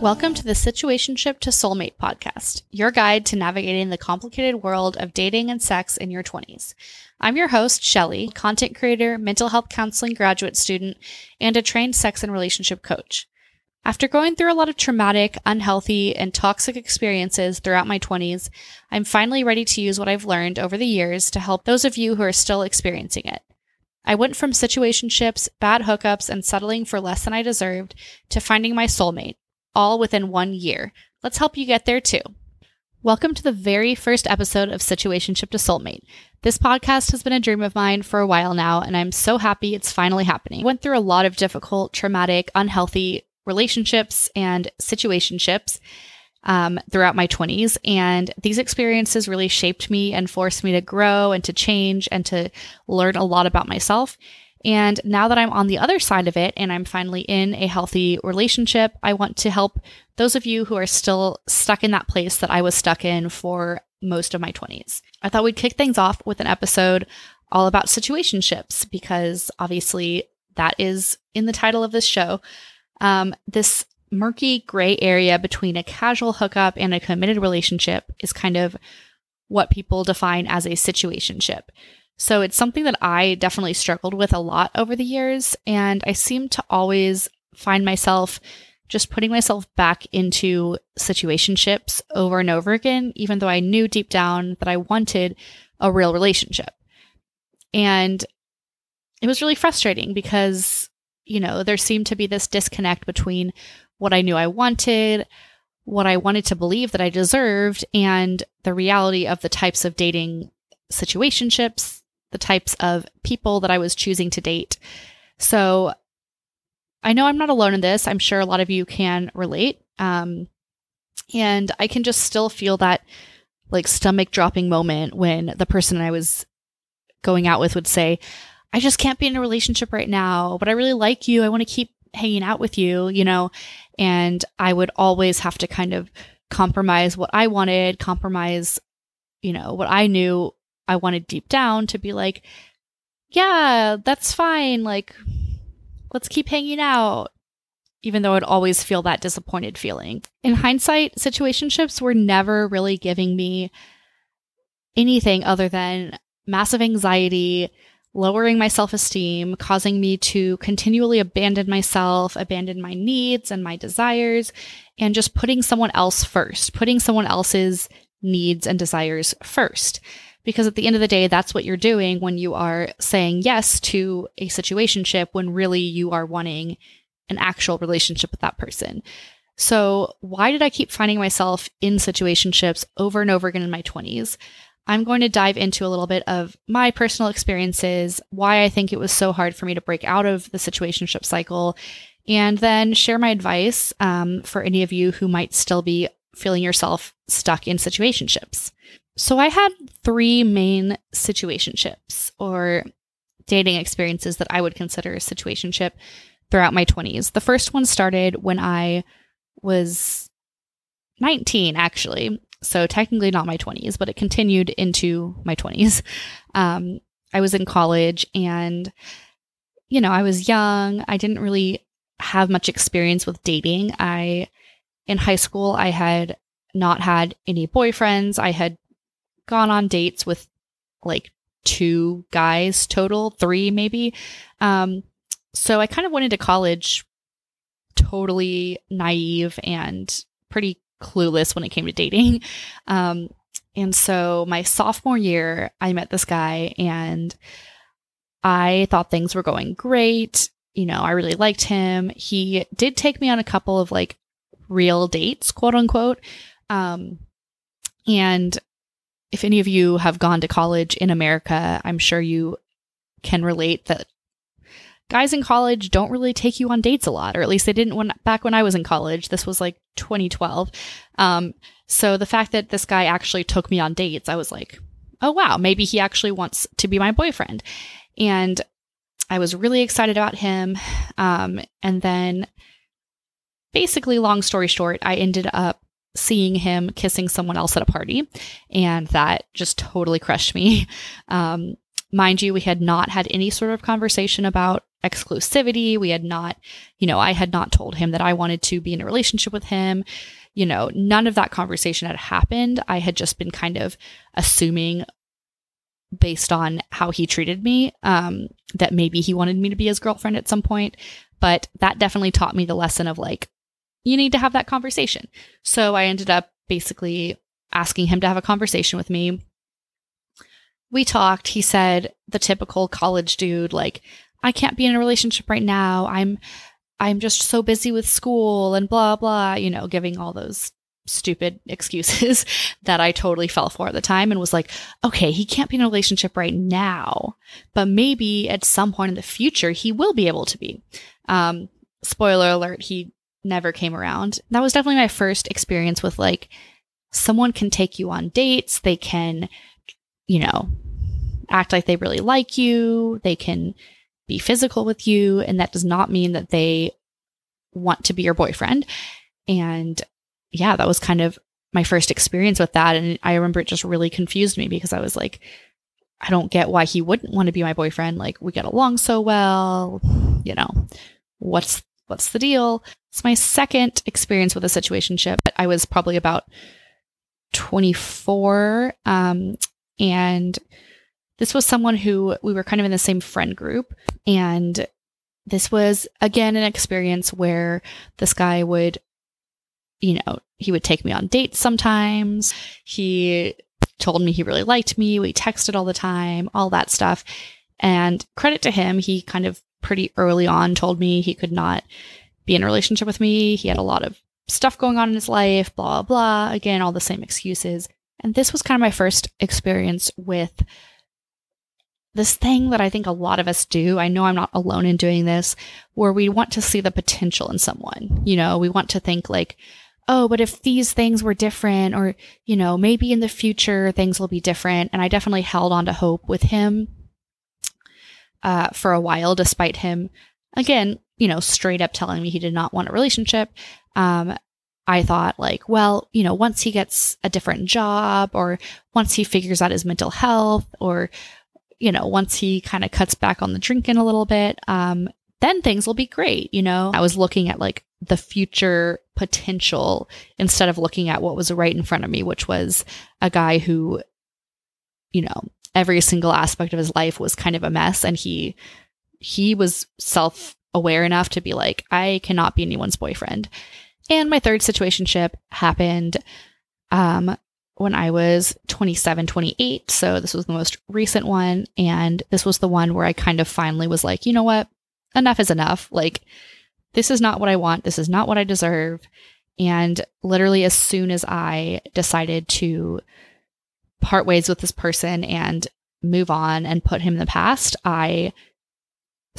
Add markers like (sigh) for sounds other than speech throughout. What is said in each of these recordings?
Welcome to the Situationship to Soulmate podcast, your guide to navigating the complicated world of dating and sex in your 20s. I'm your host, Shelly, content creator, mental health counseling graduate student, and a trained sex and relationship coach. After going through a lot of traumatic, unhealthy, and toxic experiences throughout my 20s, I'm finally ready to use what I've learned over the years to help those of you who are still experiencing it. I went from situationships, bad hookups, and settling for less than I deserved to finding my soulmate, all within one year. Let's help you get there too. Welcome to the very first episode of Situationship to Soulmate. This podcast has been a dream of mine for a while now, and I'm so happy it's finally happening. I went through a lot of difficult, traumatic, unhealthy relationships and situationships um, throughout my 20s. And these experiences really shaped me and forced me to grow and to change and to learn a lot about myself. And now that I'm on the other side of it and I'm finally in a healthy relationship, I want to help those of you who are still stuck in that place that I was stuck in for most of my 20s. I thought we'd kick things off with an episode all about situationships because obviously that is in the title of this show. Um, this murky gray area between a casual hookup and a committed relationship is kind of what people define as a situationship. So it's something that I definitely struggled with a lot over the years. And I seem to always find myself just putting myself back into situationships over and over again, even though I knew deep down that I wanted a real relationship. And it was really frustrating because, you know, there seemed to be this disconnect between what I knew I wanted, what I wanted to believe that I deserved, and the reality of the types of dating situationships the types of people that I was choosing to date. So I know I'm not alone in this. I'm sure a lot of you can relate. Um, and I can just still feel that like stomach dropping moment when the person I was going out with would say, I just can't be in a relationship right now, but I really like you. I want to keep hanging out with you, you know? And I would always have to kind of compromise what I wanted, compromise, you know, what I knew I wanted deep down to be like, yeah, that's fine. Like, let's keep hanging out. Even though I'd always feel that disappointed feeling. In hindsight, situationships were never really giving me anything other than massive anxiety, lowering my self esteem, causing me to continually abandon myself, abandon my needs and my desires, and just putting someone else first, putting someone else's needs and desires first. Because at the end of the day, that's what you're doing when you are saying yes to a situationship when really you are wanting an actual relationship with that person. So, why did I keep finding myself in situationships over and over again in my 20s? I'm going to dive into a little bit of my personal experiences, why I think it was so hard for me to break out of the situationship cycle, and then share my advice um, for any of you who might still be feeling yourself stuck in situationships. So I had three main situationships or dating experiences that I would consider a situationship throughout my 20s. The first one started when I was 19, actually. So technically not my 20s, but it continued into my 20s. Um, I was in college and, you know, I was young. I didn't really have much experience with dating. I, in high school, I had not had any boyfriends. I had gone on dates with like two guys total, three maybe. Um, so I kind of went into college totally naive and pretty clueless when it came to dating. (laughs) Um, and so my sophomore year, I met this guy and I thought things were going great. You know, I really liked him. He did take me on a couple of like real dates, quote unquote. Um, and if any of you have gone to college in America, I'm sure you can relate that guys in college don't really take you on dates a lot, or at least they didn't when back when I was in college. This was like 2012. Um, so the fact that this guy actually took me on dates, I was like, oh wow, maybe he actually wants to be my boyfriend. And I was really excited about him. Um, and then basically, long story short, I ended up seeing him kissing someone else at a party. And that just totally crushed me. (laughs) Um, mind you, we had not had any sort of conversation about exclusivity. We had not, you know, I had not told him that I wanted to be in a relationship with him. You know, none of that conversation had happened. I had just been kind of assuming based on how he treated me um, that maybe he wanted me to be his girlfriend at some point. But that definitely taught me the lesson of like, you need to have that conversation. So I ended up basically asking him to have a conversation with me. We talked. He said the typical college dude, like, I can't be in a relationship right now. I'm I'm just so busy with school and blah blah, you know, giving all those stupid (laughs) excuses that I totally fell for at the time and was like, okay, he can't be in a relationship right now, but maybe at some point in the future he will be able to be. Um, spoiler alert, he never came around. That was definitely my first experience with like someone can take you on dates, they can, you know, act like they really like you, they can be physical with you, and that does not mean that they want to be your boyfriend. And yeah, that was kind of my first experience with that. And I remember it just really confused me because I was like, I don't get why he wouldn't want to be my boyfriend. Like we get along so well, you know, what's what's the deal? It's my second experience with a situationship. I was probably about 24. Um, and this was someone who we were kind of in the same friend group. And this was again an experience where this guy would you know, he would take me on dates sometimes. He told me he really liked me. We texted all the time, all that stuff. And credit to him, he kind of pretty early on told me he could not be in a relationship with me. He had a lot of stuff going on in his life, blah, blah. Again, all the same excuses. And this was kind of my first experience with this thing that I think a lot of us do. I know I'm not alone in doing this, where we want to see the potential in someone. You know, we want to think like, oh, but if these things were different, or, you know, maybe in the future things will be different. And I definitely held on to hope with him uh, for a while, despite him, again, you know, straight up telling me he did not want a relationship. Um, I thought, like, well, you know, once he gets a different job, or once he figures out his mental health, or, you know, once he kind of cuts back on the drinking a little bit, um, then things will be great. You know, I was looking at like the future potential instead of looking at what was right in front of me, which was a guy who, you know, every single aspect of his life was kind of a mess. And he, he was self aware enough to be like, I cannot be anyone's boyfriend. And my third situationship happened um, when I was 27, 28. So this was the most recent one. And this was the one where I kind of finally was like, you know what? Enough is enough. Like, this is not what I want. This is not what I deserve. And literally, as soon as I decided to part ways with this person and move on and put him in the past, I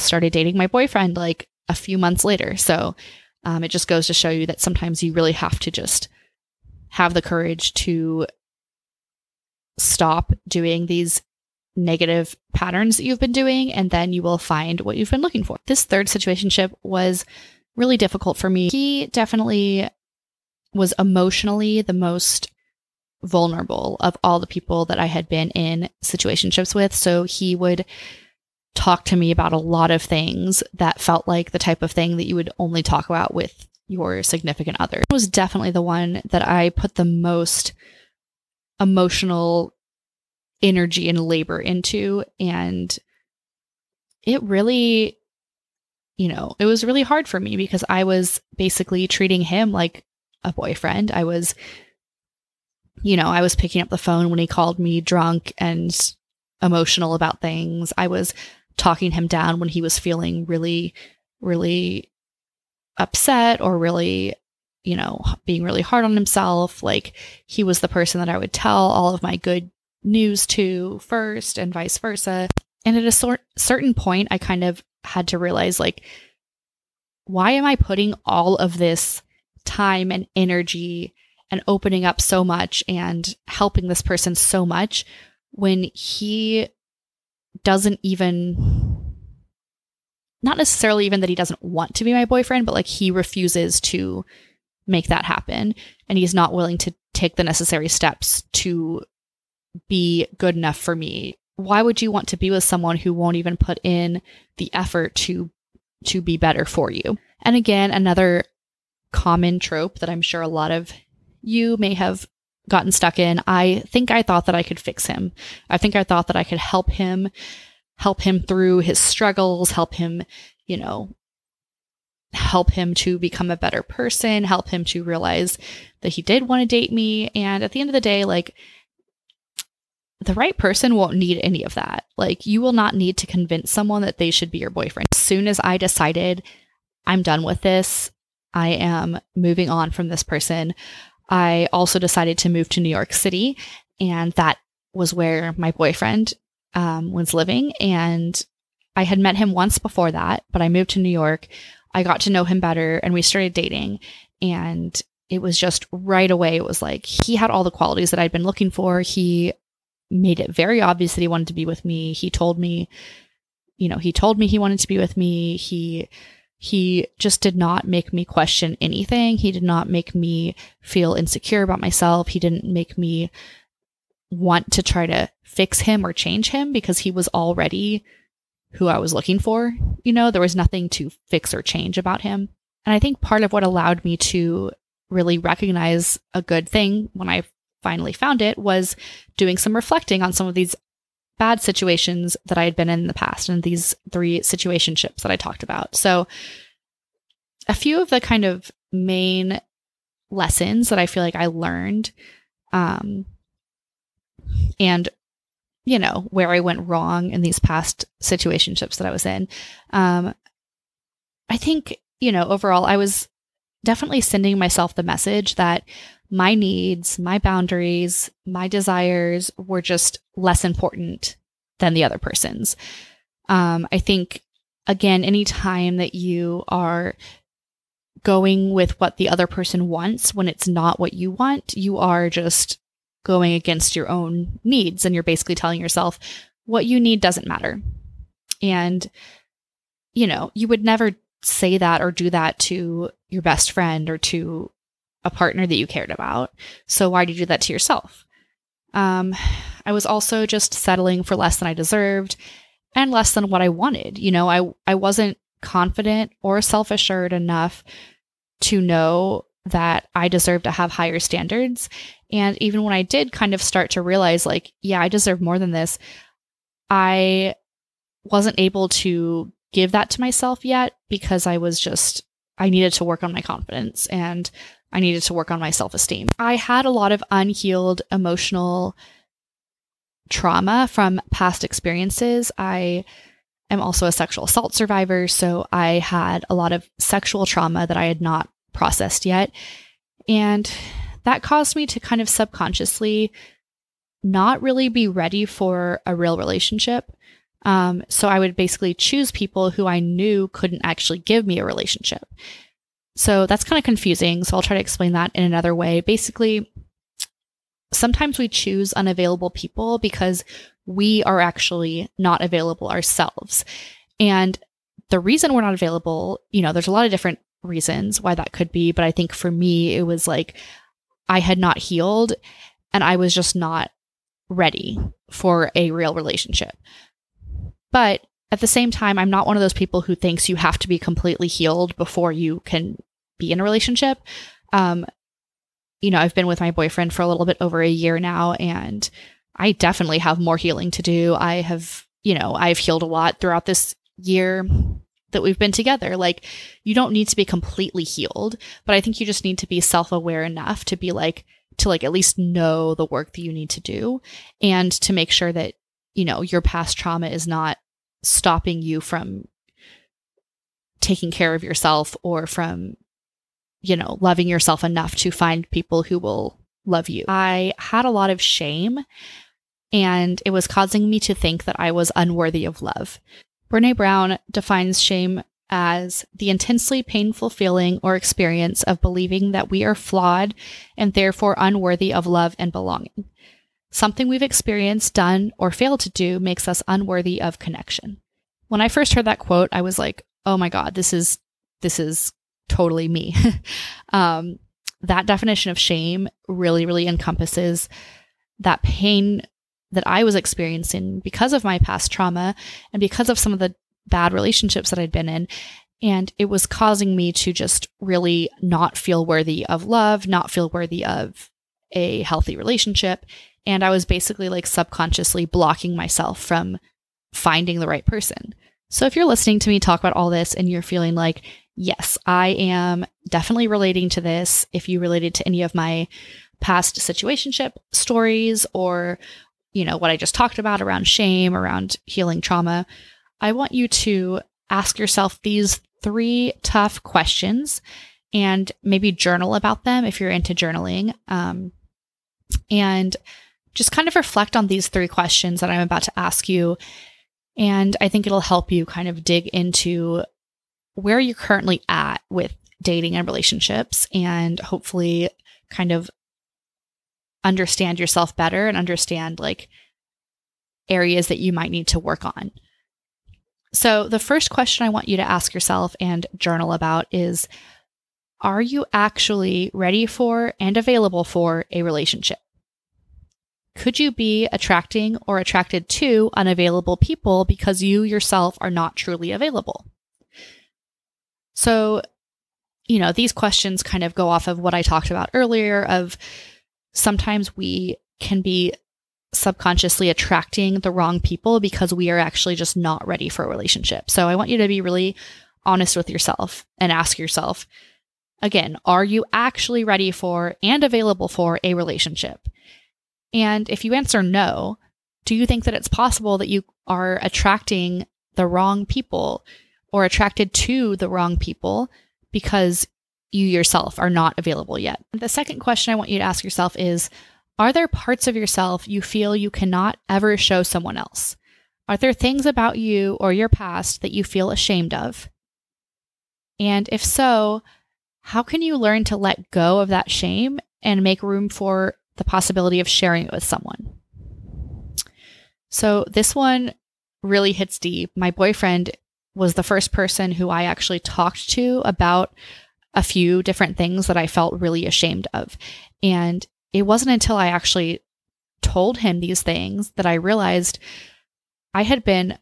started dating my boyfriend like a few months later. So um, it just goes to show you that sometimes you really have to just have the courage to stop doing these negative patterns that you've been doing, and then you will find what you've been looking for. This third situationship was really difficult for me. He definitely was emotionally the most vulnerable of all the people that I had been in situationships with. So he would talk to me about a lot of things that felt like the type of thing that you would only talk about with your significant other. It was definitely the one that I put the most emotional energy and labor into. And it really, you know, it was really hard for me because I was basically treating him like a boyfriend. I was, you know, I was picking up the phone when he called me drunk and emotional about things. I was talking him down when he was feeling really, really upset or really you know, being really hard on himself. Like he was the person that I would tell all of my good news to first and vice versa. And at a certain point, I kind of had to realize like, why am I putting all of this time and energy and opening up so much and helping this person so much when he doesn't even not necessarily even that he doesn't want to be my boyfriend, but like he refuses to make that happen and he's not willing to take the necessary steps to be good enough for me why would you want to be with someone who won't even put in the effort to to be better for you? And again, another common trope that I'm sure a lot of you may have gotten stuck in. I think I thought that I could fix him. I think I thought that I could help him, help him through his struggles, help him, you know, help him to become a better person, help him to realize that he did want to date me. And at the end of the day, like, the right person won't need any of that. Like, you will not need to convince someone that they should be your boyfriend. As soon as I decided I'm done with this, I am moving on from this person, I also decided to move to New York City. And that was where my boyfriend um, was living. And I had met him once before that, but I moved to New York. I got to know him better and we started dating. And it was just right away, it was like he had all the qualities that I'd been looking for. He made it very obvious that he wanted to be with me. He told me, you know, he told me he wanted to be with me. He he just did not make me question anything. He did not make me feel insecure about myself. He didn't make me want to try to fix him or change him because he was already who I was looking for. You know, there was nothing to fix or change about him. And I think part of what allowed me to really recognize a good thing when I finally found it was doing some reflecting on some of these bad situations that I had been in, in the past and these three situationships that I talked about. So, a few of the kind of main lessons that I feel like I learned, um, and you know where I went wrong in these past situationships that I was in. Um, I think you know overall I was definitely sending myself the message that my needs, my boundaries, my desires were just less important than the other person's. Um, I think, again, anytime that you are going with what the other person wants when it's not what you want, you are just going against your own needs. And you're basically telling yourself what you need doesn't matter. And, you know, you would never say that or do that to your best friend or to a partner that you cared about. So why did you do that to yourself? Um, I was also just settling for less than I deserved and less than what I wanted. You know, I I wasn't confident or self-assured enough to know that I deserve to have higher standards. And even when I did kind of start to realize like, yeah, I deserve more than this, I wasn't able to give that to myself yet because I was just I needed to work on my confidence and I needed to work on my self esteem. I had a lot of unhealed emotional trauma from past experiences. I am also a sexual assault survivor, so I had a lot of sexual trauma that I had not processed yet. And that caused me to kind of subconsciously not really be ready for a real relationship. Um, so I would basically choose people who I knew couldn't actually give me a relationship. So that's kind of confusing. So I'll try to explain that in another way. Basically, sometimes we choose unavailable people because we are actually not available ourselves. And the reason we're not available, you know, there's a lot of different reasons why that could be. But I think for me, it was like I had not healed and I was just not ready for a real relationship. But at the same time, I'm not one of those people who thinks you have to be completely healed before you can be in a relationship. Um, you know, I've been with my boyfriend for a little bit over a year now, and I definitely have more healing to do. I have, you know, I've healed a lot throughout this year that we've been together. Like, you don't need to be completely healed, but I think you just need to be self aware enough to be like, to like at least know the work that you need to do and to make sure that, you know, your past trauma is not stopping you from taking care of yourself or from you know loving yourself enough to find people who will love you. I had a lot of shame and it was causing me to think that i was unworthy of love. Brené Brown defines shame as the intensely painful feeling or experience of believing that we are flawed and therefore unworthy of love and belonging Something we've experienced, done, or failed to do makes us unworthy of connection. When I first heard that quote, I was like, oh my God, this is, this is totally me. (laughs) um, that definition of shame really, really encompasses that pain that I was experiencing because of my past trauma and because of some of the bad relationships that I'd been in. And it was causing me to just really not feel worthy of love, not feel worthy of a healthy relationship. And I was basically like subconsciously blocking myself from finding the right person. So if you're listening to me talk about all this and you're feeling like, yes, I am definitely relating to this, if you related to any of my past situationship stories or, you know, what I just talked about around shame, around healing trauma, I want you to ask yourself these three tough questions and maybe journal about them if you're into journaling. Um, and just kind of reflect on these three questions that I'm about to ask you. And I think it'll help you kind of dig into where you're currently at with dating and relationships and hopefully kind of understand yourself better and understand like areas that you might need to work on. So, the first question I want you to ask yourself and journal about is Are you actually ready for and available for a relationship? Could you be attracting or attracted to unavailable people because you yourself are not truly available? So, you know, these questions kind of go off of what I talked about earlier of sometimes we can be subconsciously attracting the wrong people because we are actually just not ready for a relationship. So I want you to be really honest with yourself and ask yourself again, are you actually ready for and available for a relationship? And if you answer no, do you think that it's possible that you are attracting the wrong people or attracted to the wrong people because you yourself are not available yet? The second question I want you to ask yourself is Are there parts of yourself you feel you cannot ever show someone else? Are there things about you or your past that you feel ashamed of? And if so, how can you learn to let go of that shame and make room for the possibility of sharing it with someone. So this one really hits deep. My boyfriend was the first person who I actually talked to about a few different things that I felt really ashamed of. And it wasn't until I actually told him these things that I realized I had been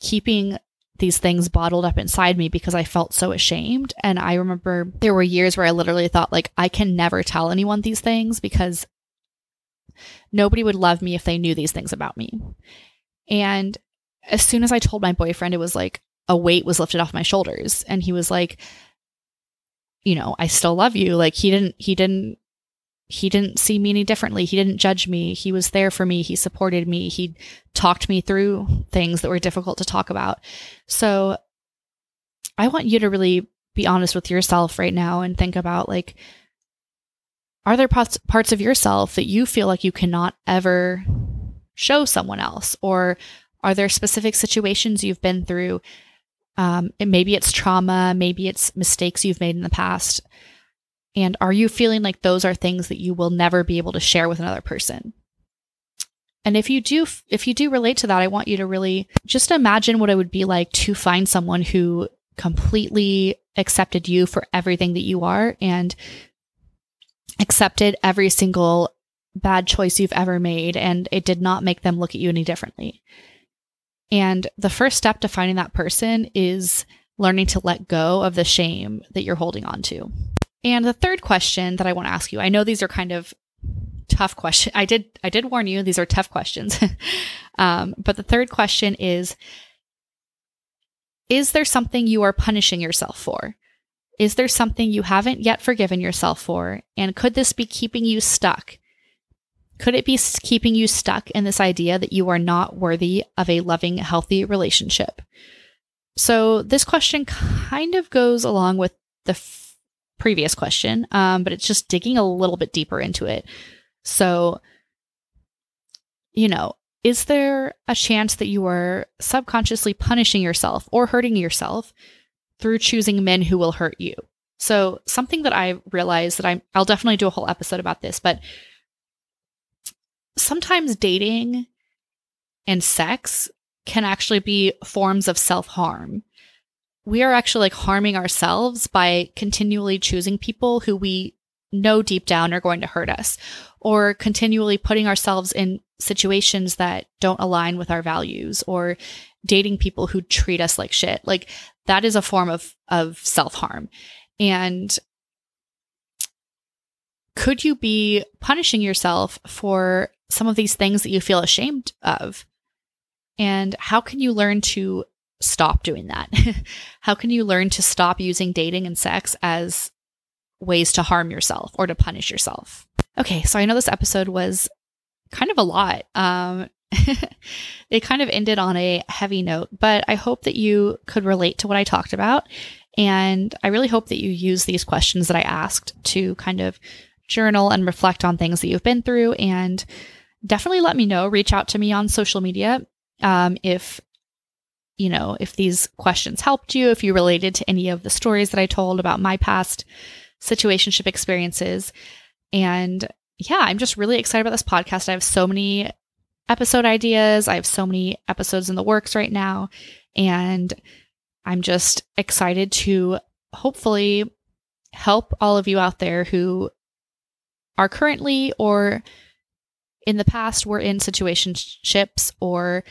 keeping these things bottled up inside me because I felt so ashamed. And I remember there were years where I literally thought, like, I can never tell anyone these things because Nobody would love me if they knew these things about me. And as soon as I told my boyfriend, it was like a weight was lifted off my shoulders. And he was like, you know, I still love you. Like he didn't, he didn't, he didn't see me any differently. He didn't judge me. He was there for me. He supported me. He talked me through things that were difficult to talk about. So I want you to really be honest with yourself right now and think about like, are there parts, parts of yourself that you feel like you cannot ever show someone else? Or are there specific situations you've been through? Um, maybe it's trauma, maybe it's mistakes you've made in the past. And are you feeling like those are things that you will never be able to share with another person? And if you do if you do relate to that, I want you to really just imagine what it would be like to find someone who completely accepted you for everything that you are and accepted every single bad choice you've ever made and it did not make them look at you any differently. And the first step to finding that person is learning to let go of the shame that you're holding on to. And the third question that I want to ask you, I know these are kind of tough questions. I did I did warn you these are tough questions. (laughs) um, but the third question is is there something you are punishing yourself for? Is there something you haven't yet forgiven yourself for? And could this be keeping you stuck? Could it be keeping you stuck in this idea that you are not worthy of a loving, healthy relationship? So, this question kind of goes along with the f- previous question, um, but it's just digging a little bit deeper into it. So, you know, is there a chance that you are subconsciously punishing yourself or hurting yourself through choosing men who will hurt you. So, something that I realized that I'm, I'll definitely do a whole episode about this, but sometimes dating and sex can actually be forms of self harm. We are actually like harming ourselves by continually choosing people who we know deep down are going to hurt us, or continually putting ourselves in situations that don't align with our values or dating people who treat us like shit. Like that is a form of of self-harm. And could you be punishing yourself for some of these things that you feel ashamed of? And how can you learn to stop doing that? (laughs) how can you learn to stop using dating and sex as ways to harm yourself or to punish yourself? Okay, so I know this episode was kind of a lot. Um, (laughs) it kind of ended on a heavy note, but I hope that you could relate to what I talked about. And I really hope that you use these questions that I asked to kind of journal and reflect on things that you've been through. And definitely let me know. Reach out to me on social media um, if you know if these questions helped you, if you related to any of the stories that I told about my past situationship experiences. And yeah, I'm just really excited about this podcast. I have so many episode ideas. I have so many episodes in the works right now. And I'm just excited to hopefully help all of you out there who are currently or in the past were in situationships or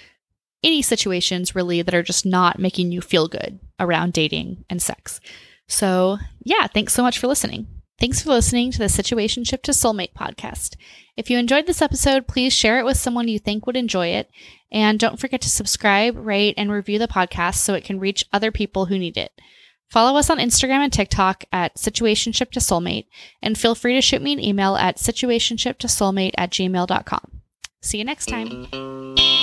any situations really that are just not making you feel good around dating and sex. So, yeah, thanks so much for listening. Thanks for listening to the Situationship to Soulmate podcast. If you enjoyed this episode, please share it with someone you think would enjoy it. And don't forget to subscribe, rate, and review the podcast so it can reach other people who need it. Follow us on Instagram and TikTok at Situationship to Soulmate, and feel free to shoot me an email at situationshiptosoulmate at gmail.com. See you next time.